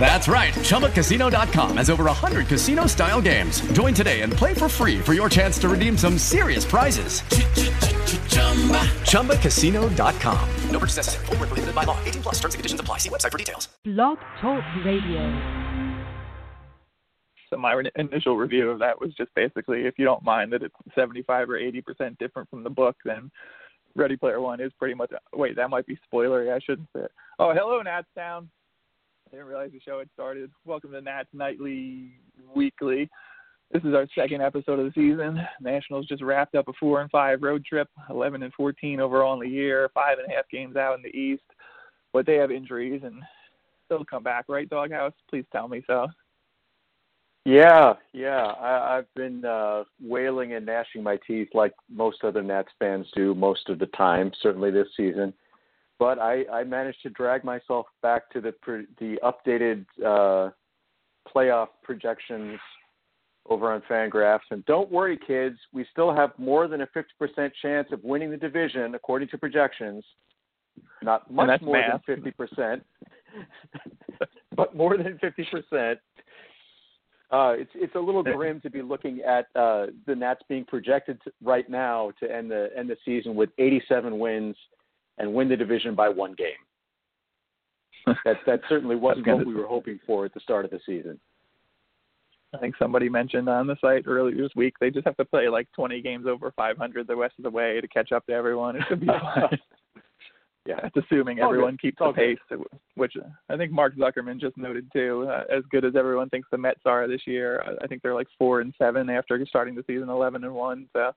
That's right. ChumbaCasino.com has over 100 casino style games. Join today and play for free for your chance to redeem some serious prizes. ChumbaCasino.com. No purchase necessary. Full prohibited by law. 18 plus terms and conditions apply. See website for details. Blog Talk Radio. So my initial review of that was just basically, if you don't mind that it's 75 or 80% different from the book, then Ready Player One is pretty much. Wait, that might be spoilery. I shouldn't say it. Oh, hello, Nats Town. I didn't realize the show had started. Welcome to Nats Nightly Weekly. This is our second episode of the season. Nationals just wrapped up a four and five road trip, 11 and 14 overall in the year, five and a half games out in the East. But they have injuries and they'll come back, right, Doghouse? Please tell me so. Yeah, yeah. I, I've been uh, wailing and gnashing my teeth like most other Nats fans do most of the time, certainly this season but I, I managed to drag myself back to the the updated uh, playoff projections over on Fangraphs. And don't worry, kids, we still have more than a 50% chance of winning the division according to projections. Not much more math. than 50%, but more than 50%. Uh, it's it's a little grim to be looking at uh, the Nats being projected to, right now to end the end the season with 87 wins and win the division by one game. that that certainly wasn't what we were hoping for at the start of the season. I think somebody mentioned on the site earlier this week they just have to play like 20 games over 500 the rest of the way to catch up to everyone. It should be fine. yeah, that's assuming everyone good. keeps the pace, which I think Mark Zuckerman just noted too. Uh, as good as everyone thinks the Mets are this year, I think they're like four and seven after starting the season 11 and one. So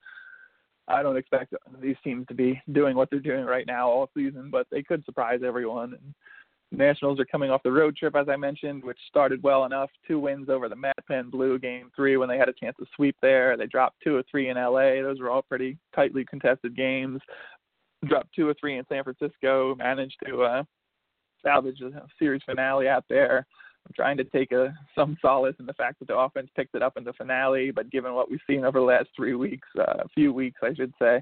I don't expect these teams to be doing what they're doing right now all season, but they could surprise everyone. And Nationals are coming off the road trip, as I mentioned, which started well enough. Two wins over the Met Pen Blue game three when they had a chance to sweep there. They dropped two or three in LA. Those were all pretty tightly contested games. Dropped two or three in San Francisco. Managed to uh, salvage a series finale out there. I'm trying to take a, some solace in the fact that the offense picked it up in the finale, but given what we've seen over the last three weeks, uh, a few weeks, I should say,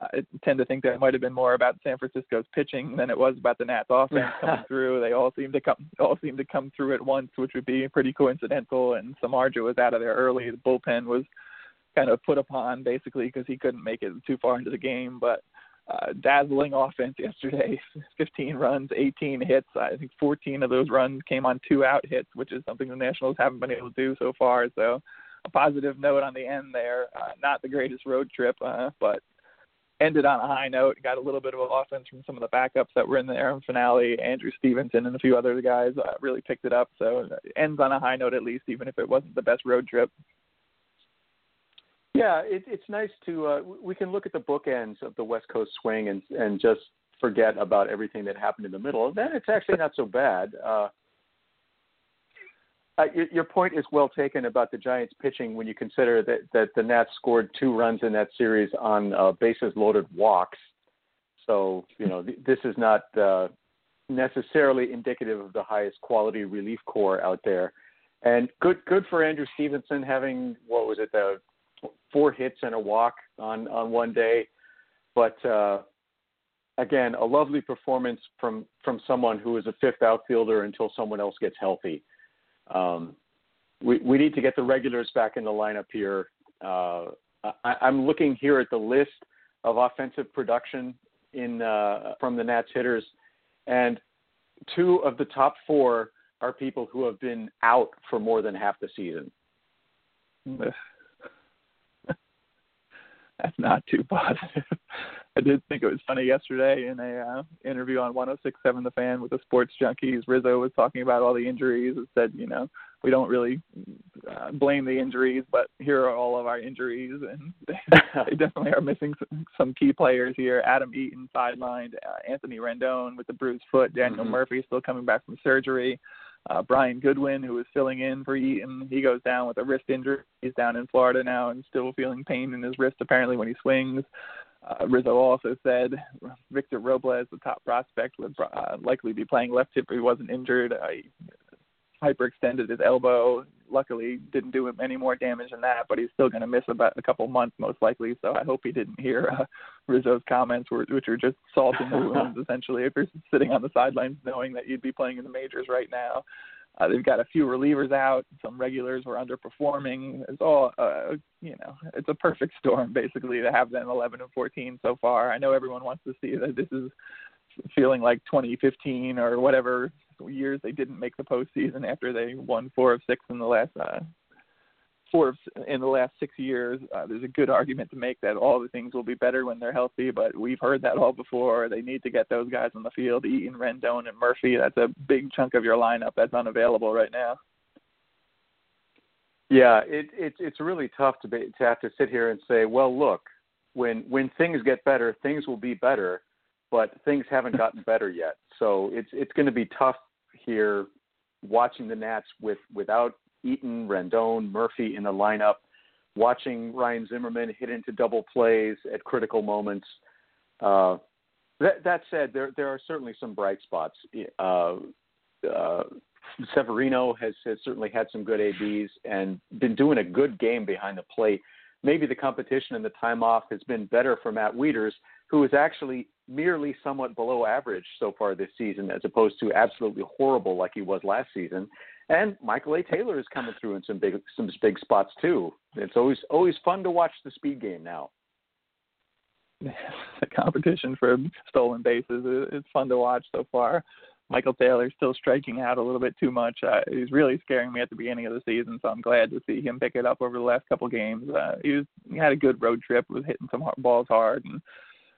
I tend to think that it might have been more about San Francisco's pitching than it was about the Nats offense coming through. They all seem to come all seem to come through at once, which would be pretty coincidental. And Samardzija was out of there early. The bullpen was kind of put upon basically because he couldn't make it too far into the game. But uh, dazzling offense yesterday 15 runs, 18 hits. I think 14 of those runs came on two out hits, which is something the Nationals haven't been able to do so far. So, a positive note on the end there. Uh, not the greatest road trip, uh, but ended on a high note. Got a little bit of offense from some of the backups that were in there in finale. Andrew Stevenson and a few other guys uh, really picked it up. So, ends on a high note at least, even if it wasn't the best road trip. Yeah, it, it's nice to uh, we can look at the bookends of the West Coast swing and and just forget about everything that happened in the middle. Then it's actually not so bad. Uh, uh, your, your point is well taken about the Giants pitching when you consider that that the Nats scored two runs in that series on uh, bases loaded walks. So you know th- this is not uh, necessarily indicative of the highest quality relief corps out there. And good good for Andrew Stevenson having what was it the four hits and a walk on on one day, but uh, again, a lovely performance from from someone who is a fifth outfielder until someone else gets healthy. Um, we we need to get the regulars back in the lineup here. Uh, I, I'm looking here at the list of offensive production in uh, from the Nats hitters, and two of the top four are people who have been out for more than half the season. That's not too positive. I did think it was funny yesterday in a uh, interview on 106.7 The Fan with the Sports Junkies. Rizzo was talking about all the injuries and said, you know, we don't really uh, blame the injuries, but here are all of our injuries, and they, they definitely are missing some, some key players here. Adam Eaton sidelined, uh, Anthony Rendon with the bruised foot, Daniel mm-hmm. Murphy still coming back from surgery. Uh, Brian Goodwin, who was filling in for Eaton, he goes down with a wrist injury. He's down in Florida now and still feeling pain in his wrist apparently when he swings. Uh, Rizzo also said Victor Robles, the top prospect, would uh, likely be playing left if he wasn't injured. Uh, hyperextended his elbow. Luckily, didn't do him any more damage than that, but he's still going to miss about a couple months most likely. So I hope he didn't hear uh, Rizzo's comments, which are just salt in the wounds essentially. If you're sitting on the sidelines knowing that you'd be playing in the majors right now, uh, they've got a few relievers out. Some regulars were underperforming. It's all, uh, you know, it's a perfect storm basically to have them 11 and 14 so far. I know everyone wants to see that this is feeling like 2015 or whatever years they didn't make the postseason after they won four of six in the last uh, four of, in the last six years. Uh, there's a good argument to make that all the things will be better when they're healthy, but we've heard that all before. They need to get those guys on the field, Eaton, Rendon, and Murphy. That's a big chunk of your lineup that's unavailable right now. Yeah, it, it it's really tough to be to have to sit here and say, well, look, when when things get better, things will be better, but things haven't gotten better yet. So it's it's going to be tough here watching the Nats with without Eaton, Rendon, Murphy in the lineup, watching Ryan Zimmerman hit into double plays at critical moments. Uh, that, that said, there there are certainly some bright spots. Uh, uh, Severino has, has certainly had some good ABs and been doing a good game behind the plate. Maybe the competition and the time off has been better for Matt Wieters, who is actually merely somewhat below average so far this season, as opposed to absolutely horrible like he was last season. And Michael A. Taylor is coming through in some big some big spots too. It's always always fun to watch the speed game now. The competition for stolen bases is it's fun to watch so far. Michael Taylor still striking out a little bit too much. Uh, he's really scaring me at the beginning of the season, so I'm glad to see him pick it up over the last couple games. Uh, he was he had a good road trip, was hitting some balls hard, and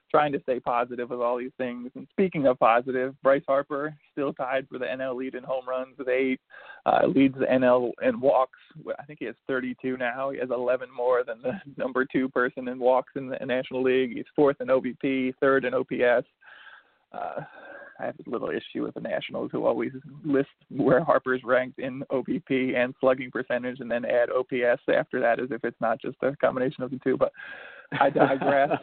trying to stay positive with all these things. And speaking of positive, Bryce Harper still tied for the NL lead in home runs with eight, uh, leads the NL in walks. I think he has 32 now. He has 11 more than the number two person in walks in the National League. He's fourth in OBP, third in OPS. Uh, I have a little issue with the Nationals who always list where Harper's ranked in OBP and slugging percentage and then add OPS after that as if it's not just a combination of the two. But I digress.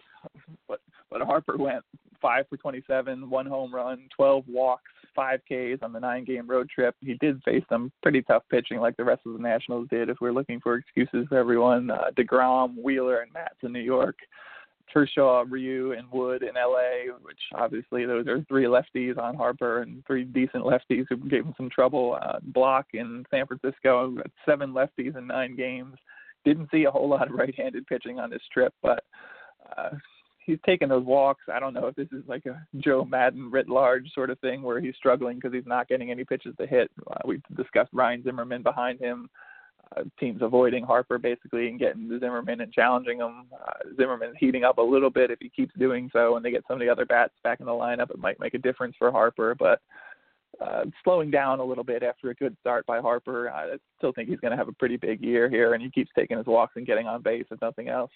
but but Harper went five for 27, one home run, 12 walks, five Ks on the nine-game road trip. He did face some pretty tough pitching, like the rest of the Nationals did. If we're looking for excuses for everyone, uh, Degrom, Wheeler, and Matz in New York. Kershaw, Ryu, and Wood in LA, which obviously those are three lefties on Harper and three decent lefties who gave him some trouble. Uh, Blach in San Francisco, seven lefties in nine games. Didn't see a whole lot of right-handed pitching on this trip, but uh, he's taking those walks. I don't know if this is like a Joe Maddon writ large sort of thing where he's struggling because he's not getting any pitches to hit. Uh, we've discussed Ryan Zimmerman behind him. Uh, teams avoiding Harper basically and getting Zimmerman and challenging him. Uh, Zimmerman heating up a little bit if he keeps doing so, and they get some of the other bats back in the lineup. It might make a difference for Harper, but uh, slowing down a little bit after a good start by Harper. I still think he's going to have a pretty big year here, and he keeps taking his walks and getting on base if nothing else.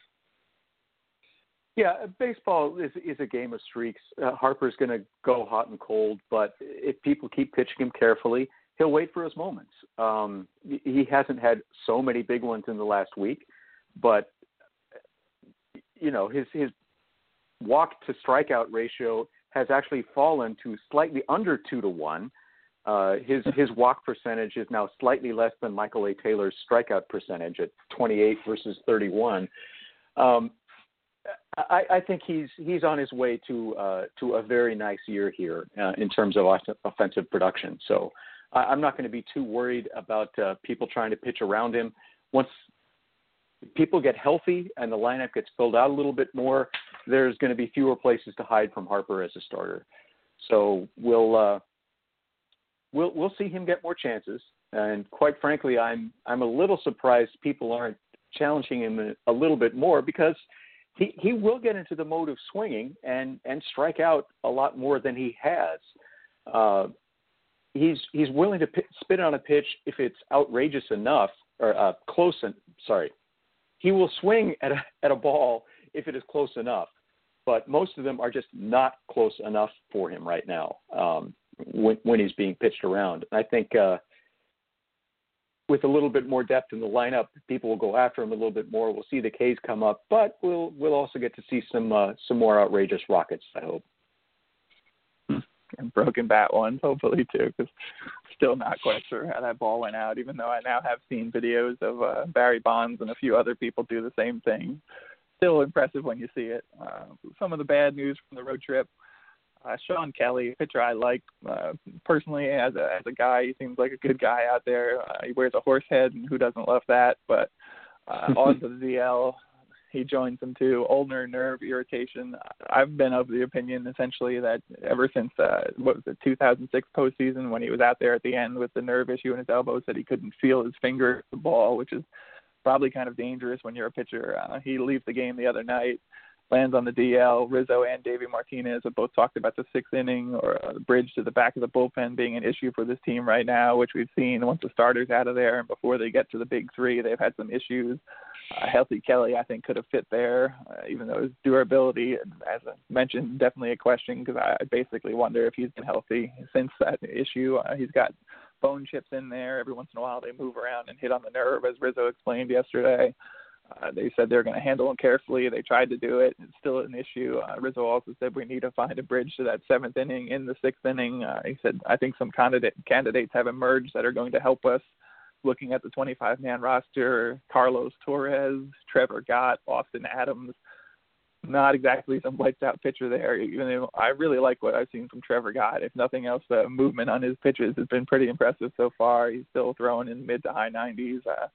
Yeah, baseball is is a game of streaks. Uh, Harper's going to go hot and cold, but if people keep pitching him carefully, he'll wait for his moments. Um, he hasn't had so many big ones in the last week, but you know his his walk to strikeout ratio has actually fallen to slightly under two to one. Uh, his his walk percentage is now slightly less than Michael A. Taylor's strikeout percentage at 28 versus 31. Um, I, I think he's he's on his way to uh, to a very nice year here uh, in terms of offensive production. So I, I'm not going to be too worried about uh, people trying to pitch around him. Once people get healthy and the lineup gets filled out a little bit more, there's going to be fewer places to hide from Harper as a starter. So we'll uh, we'll we'll see him get more chances. And quite frankly, I'm I'm a little surprised people aren't challenging him a, a little bit more because he he will get into the mode of swinging and and strike out a lot more than he has. Uh, he's he's willing to p- spit on a pitch if it's outrageous enough or uh, close. En- sorry, he will swing at a at a ball if it is close enough. But most of them are just not close enough for him right now um, when when he's being pitched around. I think uh, with a little bit more depth in the lineup, people will go after him a little bit more. We'll see the K's come up, but we'll we'll also get to see some uh, some more outrageous rockets. I hope. and broken bat ones, hopefully too, because still not quite sure how that ball went out. Even though I now have seen videos of uh, Barry Bonds and a few other people do the same thing. Still impressive when you see it. Uh, some of the bad news from the road trip. Uh, Shawn Kelley, pitcher I like uh, personally as a as a guy. He seems like a good guy out there. Uh, he wears a horse head, and who doesn't love that? But uh, on the DL, he joins them too. Ulnar nerve irritation. I've been of the opinion essentially that ever since uh, what was it 2006 postseason when he was out there at the end with the nerve issue in his elbow, said he couldn't feel his finger the ball, which is probably kind of dangerous when you're a pitcher. Uh, he leaves the game the other night lands on the DL. Rizzo and Davey Martinez have both talked about the sixth inning or a bridge to the back of the bullpen being an issue for this team right now, which we've seen once the starters out of there and before they get to the big three, they've had some issues. Uh, healthy Kelley, I think, could have fit there, uh, even though his durability, as I mentioned, definitely a question because I basically wonder if he's been healthy since that issue. Uh, he's got bone chips in there. Every once in a while, they move around and hit on the nerve, as Rizzo explained yesterday. Uh, they said they're going to handle him carefully. They tried to do it. It's still an issue. Uh, Rizzo also said we need to find a bridge to that seventh inning. In the sixth inning, uh, he said I think some candidate candidates have emerged that are going to help us. Looking at the 25-man roster, Carlos Torres, Trevor Gott, Austin Adams. Not exactly some lights out pitcher there. Even though I really like what I've seen from Trevor Gott. If nothing else, the movement on his pitches has been pretty impressive so far. He's still throwing in mid to high 90s. Uh,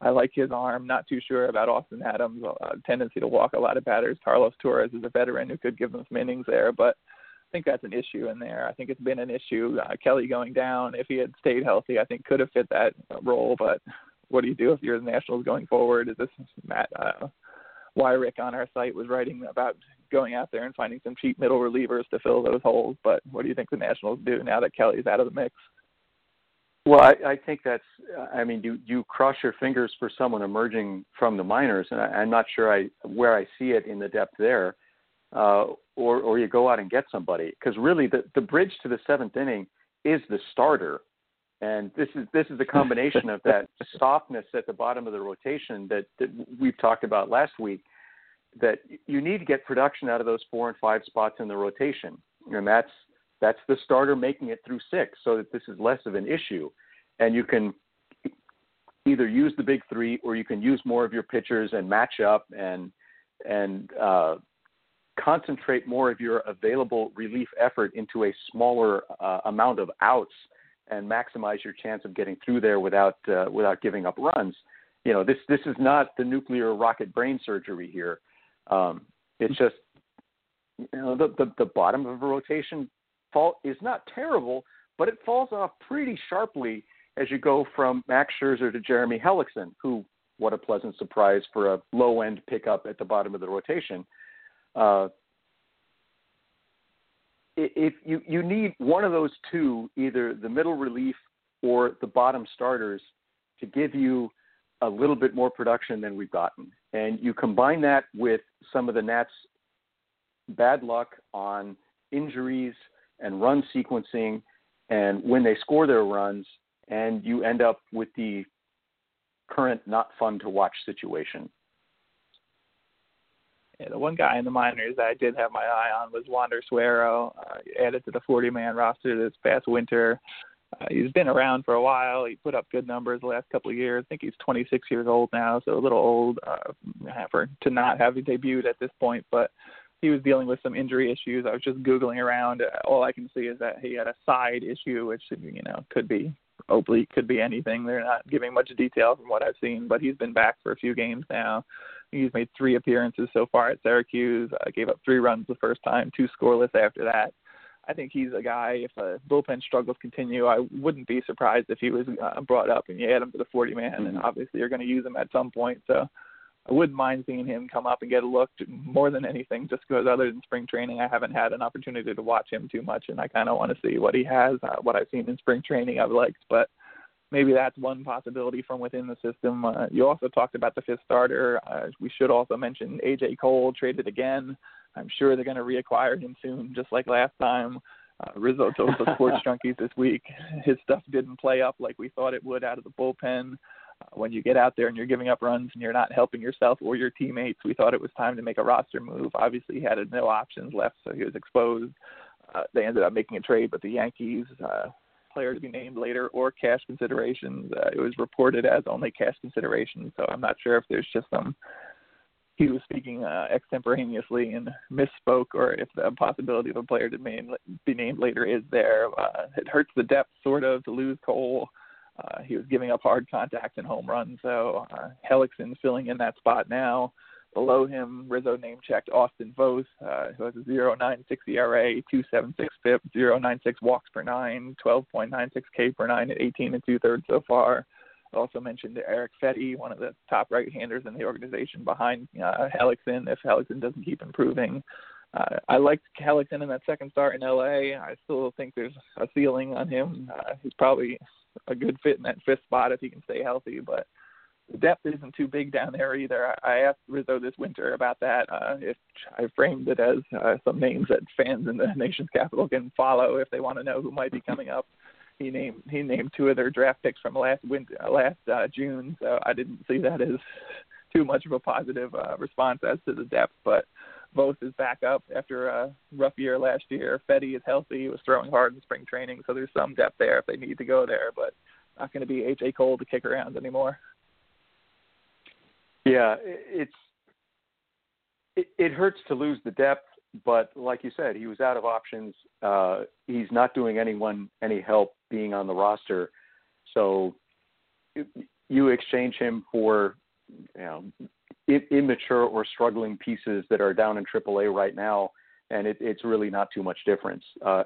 I like his arm. Not too sure about Austin Adams' uh, tendency to walk a lot of batters. Carlos Torres is a veteran who could give them some innings there, but I think that's an issue in there. I think it's been an issue. Uh, Kelley going down, if he had stayed healthy, I think could have fit that uh, role. But what do you do if you're the Nationals going forward? Is this Matt uh, Wyrick on our site was writing about going out there and finding some cheap middle relievers to fill those holes? But what do you think the Nationals do now that Kelley's out of the mix? Well, I, I think that's. I mean, you you cross your fingers for someone emerging from the minors, and I, I'm not sure I where I see it in the depth there, uh, or or you go out and get somebody because really the the bridge to the seventh inning is the starter, and this is this is the combination of that softness at the bottom of the rotation that that we've talked about last week. That you need to get production out of those four and five spots in the rotation, and that's that's the starter making it through six, so that this is less of an issue. And you can either use the big three or you can use more of your pitchers and match up and and uh, concentrate more of your available relief effort into a smaller uh, amount of outs and maximize your chance of getting through there without uh, without giving up runs. You know, this this is not the nuclear rocket brain surgery here. Um, it's just you know the, the the bottom of a rotation fall is not terrible, but it falls off pretty sharply as you go from Max Scherzer to Jeremy Hellickson, who what a pleasant surprise for a low end pickup at the bottom of the rotation. Uh, if you you need one of those two, either the middle relief or the bottom starters, to give you a little bit more production than we've gotten, and you combine that with some of the Nats' bad luck on injuries and run sequencing and when they score their runs and you end up with the current not fun to watch situation. Yeah, the one guy in the minors that I did have my eye on was Wander Suero, uh, added to the 40-man roster this past winter. Uh, he's been around for a while. He put up good numbers the last couple of years. I think he's 26 years old now, so a little old uh, for to not have debuted at this point. But he was dealing with some injury issues. I was just googling around. All I can see is that he had a side issue, which you know could be oblique, could be anything. They're not giving much detail from what I've seen, but he's been back for a few games now. He's made three appearances so far at Syracuse. Uh, gave up three runs the first time, two scoreless after that. I think he's a guy. If a bullpen struggles continue, I wouldn't be surprised if he was uh, brought up and you add him to the 40 man. Mm-hmm. And obviously, you're going to use him at some point. So I wouldn't mind seeing him come up and get a look more than anything, just because other than spring training, I haven't had an opportunity to watch him too much, and I kind of want to see what he has. Uh, what I've seen in spring training, I've liked, but maybe that's one possibility from within the system. Uh, you also talked about the fifth starter. Uh, we should also mention AJ Cole traded again. I'm sure they're going to reacquire him soon, just like last time. Uh, Rizzo told the sports junkies this week his stuff didn't play up like we thought it would out of the bullpen when you get out there and you're giving up runs and you're not helping yourself or your teammates, we thought it was time to make a roster move. Obviously, he had no options left, so he was exposed. uh, they ended up making a trade, but the Yankees uh, player to be named later or cash considerations. Uh, it was reported as only cash consideration, so I'm not sure if there's just some he was speaking uh, extemporaneously and misspoke, or if the possibility of a player to be named later is there. Uh, it hurts the depth sort of to lose Cole. He was giving up hard contact and home runs, so uh, Hellickson filling in that spot now. Below him, Rizzo name checked Austin Voth, uh, who has a 0.96 ERA, 2.76 FIP, 0.96 walks per nine, 12.96 K per nine at 18 and two thirds so far. Also mentioned Erick Fedde, one of the top right-handers in the organization behind uh, Hellickson. If Hellickson doesn't keep improving, uh, I liked Hellickson in that second start in LA. I still think there's a ceiling on him. Uh, he's probably a good fit in that fifth spot if he can stay healthy, but the depth isn't too big down there either. I asked Rizzo this winter about that. Uh, if I framed it as uh, some names that fans in the nation's capital can follow if they want to know who might be coming up. He named he named two of their draft picks from last winter, uh, last uh, June. So I didn't see that as too much of a positive uh, response as to the depth. But Voth is back up after a rough year last year. Fedde is healthy. He was throwing hard in spring training, so there's some depth there if they need to go there. But not going to be A.J. Cole to kick around anymore. Yeah, it's it, it hurts to lose the depth, but like you said, he was out of options. Uh, he's not doing anyone any help being on the roster, so you exchange him for you know immature or struggling pieces that are down in AAA right now, and it, it's really not too much difference. Uh,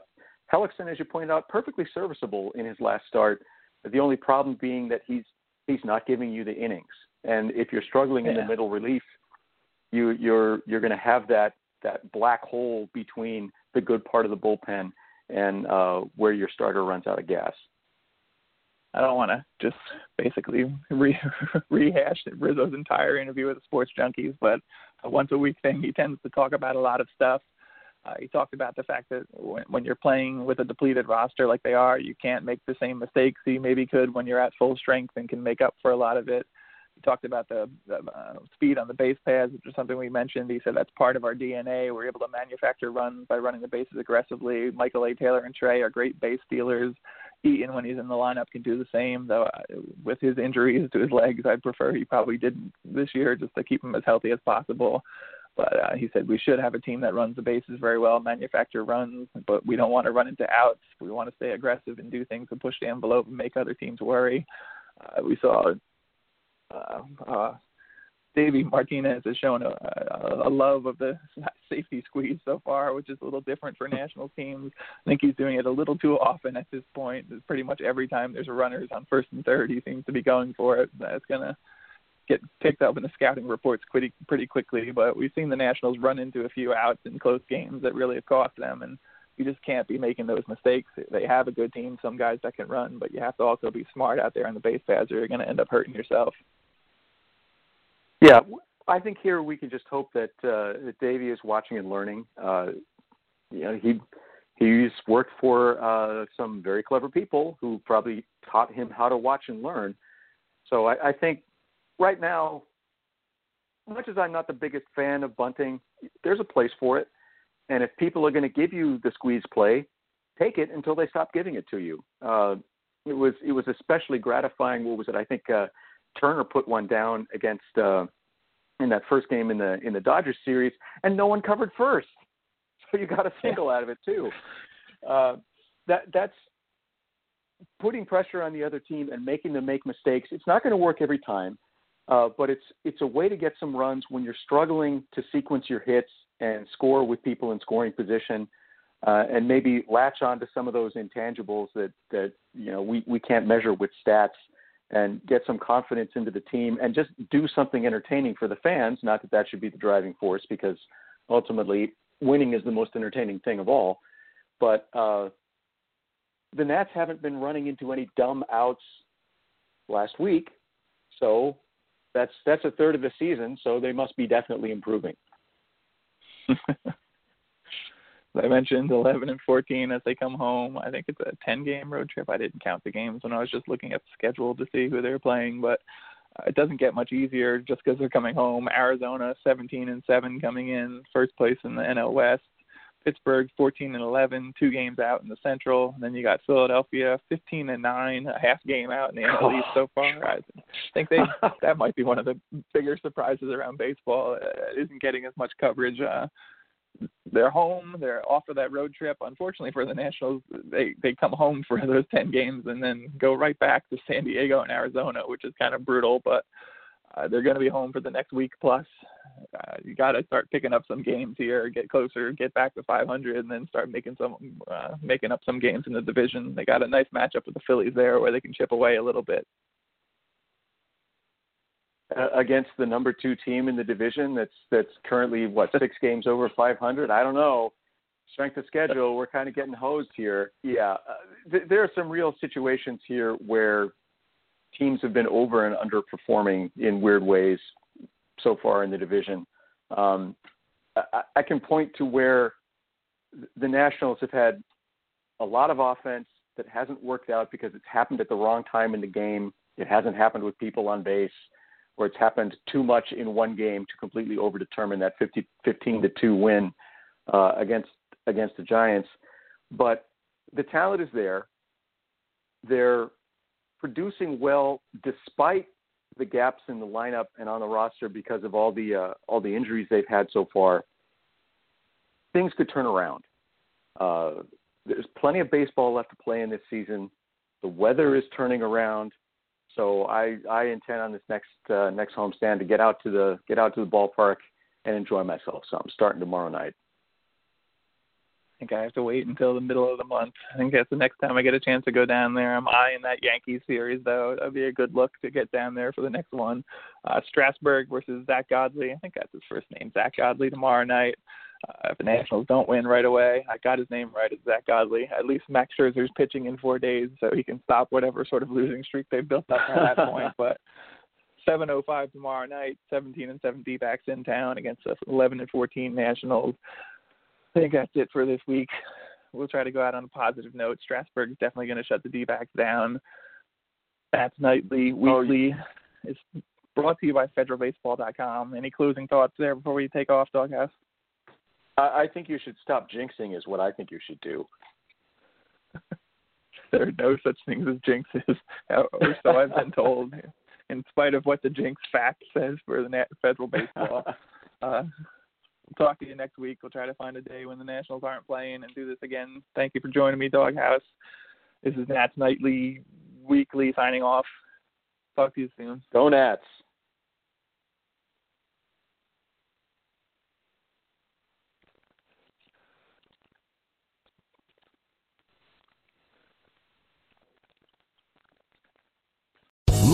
Hellickson, as you pointed out, perfectly serviceable in his last start. The only problem being that he's he's not giving you the innings. And if you're struggling yeah. in the middle relief, you you're you're going to have that that black hole between the good part of the bullpen and uh, where your starter runs out of gas. I don't want to just basically re- rehash Rizzo's entire interview with the Sports Junkies, but a once a week thing. He tends to talk about a lot of stuff. Uh, he talked about the fact that when, when you're playing with a depleted roster like they are, you can't make the same mistakes you maybe could when you're at full strength and can make up for a lot of it. He talked about the, the uh, speed on the base paths, which is something we mentioned. He said that's part of our DNA. We're able to manufacture runs by running the bases aggressively. Michael A. Taylor and Trea are great base stealers. Eaton, when he's in the lineup, can do the same. Though uh, with his injuries to his legs, I'd prefer he probably didn't this year just to keep him as healthy as possible. But uh, he said we should have a team that runs the bases very well, manufacture runs, but we don't want to run into outs. We want to stay aggressive and do things to push the envelope and make other teams worry. Uh, we saw uh, uh, Davey Martinez has shown a, a, love of the safety squeeze so far, which is a little different for national teams. I think he's doing it a little too often at this point. It's pretty much every time there's a runners on first and third, he seems to be going for it. That's gonna get picked up in the scouting reports pretty pretty quickly. But we've seen the Nationals run into a few outs in close games that really have cost them, and you just can't be making those mistakes. They have a good team, some guys that can run, but you have to also be smart out there on the base paths, or you're going to end up hurting yourself. Yeah, I think here we can just hope that uh, that Davey is watching and learning. Uh, you know, he he's worked for uh, some very clever people who probably taught him how to watch and learn. So I, I think right now, much as I'm not the biggest fan of bunting, there's a place for it. And if people are going to give you the squeeze play, take it until they stop giving it to you. Uh, it was it was especially gratifying. What was it? I think uh, Turner put one down against uh, in that first game in the in the Dodgers series, and no one covered first, so you got a single out of it too. Uh, that that's putting pressure on the other team and making them make mistakes. It's not going to work every time, uh, but it's it's a way to get some runs when you're struggling to sequence your hits and score with people in scoring position. Uh, and maybe latch on to some of those intangibles that that you know we, we can't measure with stats and get some confidence into the team and just do something entertaining for the fans. Not that that should be the driving force because ultimately winning is the most entertaining thing of all. But uh, the Nats haven't been running into any dumb outs last week, so that's that's a third of the season. So they must be definitely improving. I mentioned 11 and 14 as they come home. I think it's a 10 game road trip. I didn't count the games when I was just looking at the schedule to see who they're playing, but uh, it doesn't get much easier just because they're coming home. Arizona 17 and 7 coming in first place in the NL West. Pittsburgh 14 and 11, two games out in the Central. And then you got Philadelphia 15 and 9, a half game out in the NL East so far. I think they that might be one of the bigger surprises around baseball. It isn't getting as much coverage. Uh, they're home. They're off of that road trip. Unfortunately for the Nationals, they they come home for those 10 games and then go right back to San Diego and Arizona, which is kind of brutal. But uh, they're going to be home for the next week plus. Uh, you got to start picking up some games here, get closer, get back to 500, and then start making some uh, making up some games in the division. They got a nice matchup with the Phillies there, where they can chip away a little bit. Uh, against the number two team in the division, that's that's currently what six games over 500. I don't know. Strength of schedule, we're kind of getting hosed here. Yeah, uh, th- there are some real situations here where teams have been over and underperforming in weird ways so far in the division. Um, I, I can point to where the Nationals have had a lot of offense that hasn't worked out because it's happened at the wrong time in the game. It hasn't happened with people on base, or it's happened too much in one game to completely overdetermine that 50, 15 to two win uh, against against the Giants. But the talent is there. They're producing well despite the gaps in the lineup and on the roster because of all the uh, all the injuries they've had so far. Things could turn around. Uh, there's plenty of baseball left to play in this season. The weather is turning around, so I I intend on this next uh, next homestand to get out to the get out to the ballpark and enjoy myself some starting tomorrow night. I think I have to wait until the middle of the month. I think that's the next time I get a chance to go down there. I'm eyeing that Yankees series though. That'd be a good look to get down there for the next one. Uh, Strasburg versus Zack Godley. I think that's his first name, Zack Godley, tomorrow night. Uh, if the Nationals don't win right away, I got his name right. It's Zack Godley. At least Max Scherzer's pitching in four days, so he can stop whatever sort of losing streak they've built up at that point. But 7:05 tomorrow night, 17 and 7 D-backs in town against the 11 and 14 Nationals. I think that's it for this week. We'll try to go out on a positive note. Strasburg is definitely going to shut the D-backs down. That's nightly, weekly. Oh, it's brought to you by FederalBaseball.com. Any closing thoughts there before we take off, Doghouse? I, I think you should stop jinxing. Is what I think you should do. there are no such things as jinxes, or so I've been told. In spite of what the jinx fact says for the federal baseball. Uh, We'll talk to you next week. We'll try to find a day when the Nationals aren't playing and do this again. Thank you for joining me, Doghouse. This is Nats Nightly Weekly signing off. Talk to you soon. Go Nats.